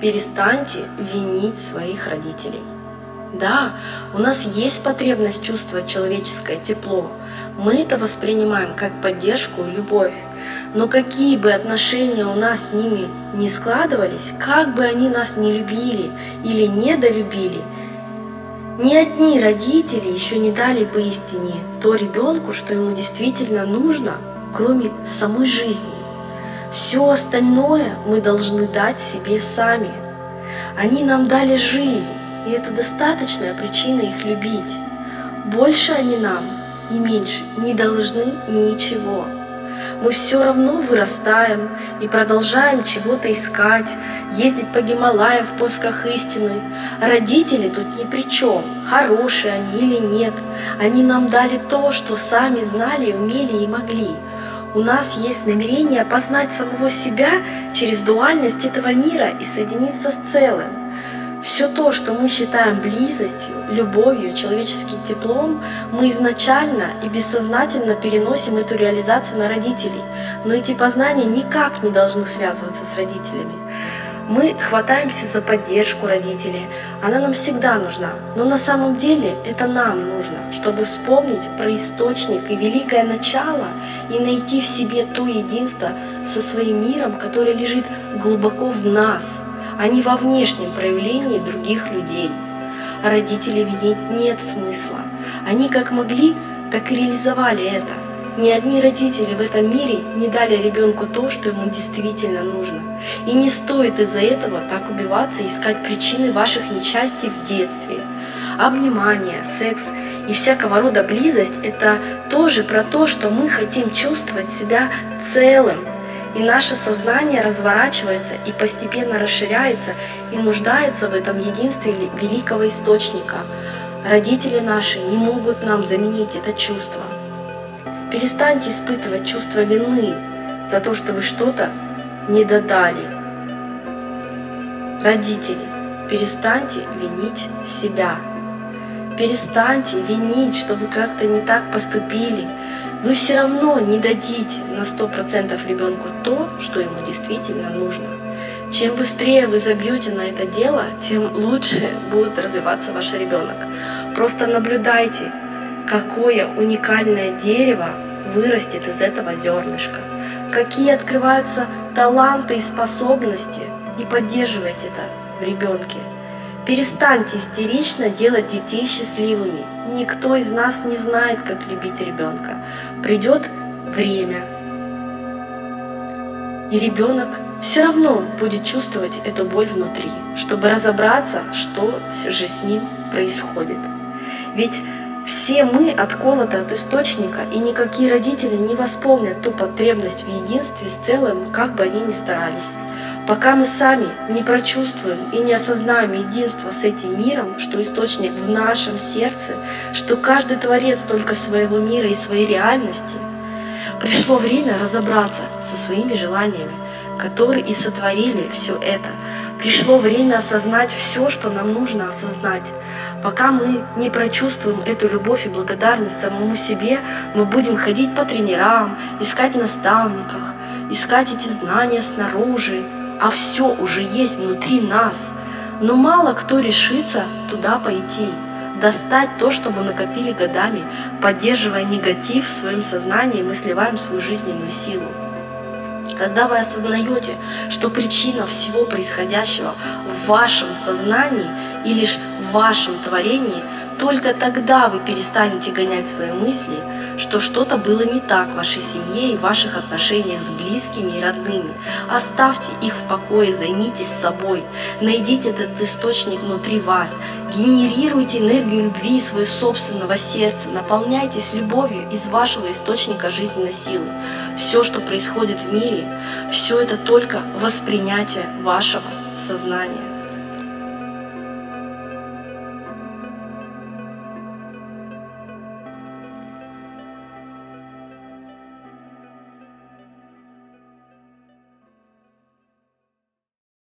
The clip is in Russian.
Перестаньте винить своих родителей. Да, у нас есть потребность чувствовать человеческое тепло. Мы это воспринимаем как поддержку и любовь. Но какие бы отношения у нас с ними не складывались, как бы они нас не любили или недолюбили, ни одни родители еще не дали поистине то ребенку, что ему действительно нужно, кроме самой жизни. Все остальное мы должны дать себе сами. Они нам дали жизнь, и это достаточная причина их любить. Больше они нам и меньше не должны ничего. Мы все равно вырастаем и продолжаем чего-то искать, ездить по Гималаям в поисках истины. Родители тут ни при чем, хорошие они или нет. Они нам дали то, что сами знали, умели и могли. У нас есть намерение познать самого себя через дуальность этого мира и соединиться с целым. Все то, что мы считаем близостью, любовью, человеческим теплом, мы изначально и бессознательно переносим эту реализацию на родителей. Но эти познания никак не должны связываться с родителями. Мы хватаемся за поддержку родителей, она нам всегда нужна, но на самом деле это нам нужно, чтобы вспомнить про источник и великое начало и найти в себе то единство со своим миром, которое лежит глубоко в нас – а не во внешнем проявлении других людей. Родителей винить нет смысла. Они как могли, так и реализовали это. Ни одни родители в этом мире не дали ребенку то, что ему действительно нужно. И не стоит из-за этого так убиваться и искать причины ваших несчастий в детстве. Обнимание, секс и всякого рода близость – это тоже про то, что мы хотим чувствовать себя целым, и наше сознание разворачивается и постепенно расширяется и нуждается в этом единстве великого источника. Родители наши не могут нам заменить это чувство. Перестаньте испытывать чувство вины за то, что вы что-то не додали. Родители, перестаньте винить себя. Перестаньте винить, что вы как-то не так поступили, вы все равно не дадите на 100% ребенку то, что ему действительно нужно. Чем быстрее вы забьете на это дело, тем лучше будет развиваться ваш ребенок. Просто наблюдайте, какое уникальное дерево вырастет из этого зернышка, какие открываются таланты и способности, и поддерживайте это в ребенке. Перестаньте истерично делать детей счастливыми. Никто из нас не знает, как любить ребенка. Придет время, и ребенок все равно будет чувствовать эту боль внутри, чтобы разобраться, что же с ним происходит. Ведь все мы отколоты от источника, и никакие родители не восполнят ту потребность в единстве с целым, как бы они ни старались. Пока мы сами не прочувствуем и не осознаем единство с этим миром, что источник в нашем сердце, что каждый творец только своего мира и своей реальности, пришло время разобраться со своими желаниями, которые и сотворили все это. Пришло время осознать все, что нам нужно осознать. Пока мы не прочувствуем эту любовь и благодарность самому себе, мы будем ходить по тренерам, искать наставников, искать эти знания снаружи, а все уже есть внутри нас. Но мало кто решится туда пойти, достать то, что мы накопили годами, поддерживая негатив в своем сознании, мы сливаем свою жизненную силу. Когда вы осознаете, что причина всего происходящего в вашем сознании и лишь в вашем творении, только тогда вы перестанете гонять свои мысли – что что-то было не так в вашей семье и в ваших отношениях с близкими и родными. Оставьте их в покое, займитесь собой, найдите этот источник внутри вас, генерируйте энергию любви своего собственного сердца, наполняйтесь любовью из вашего источника жизненной силы. Все, что происходит в мире, все это только воспринятие вашего сознания.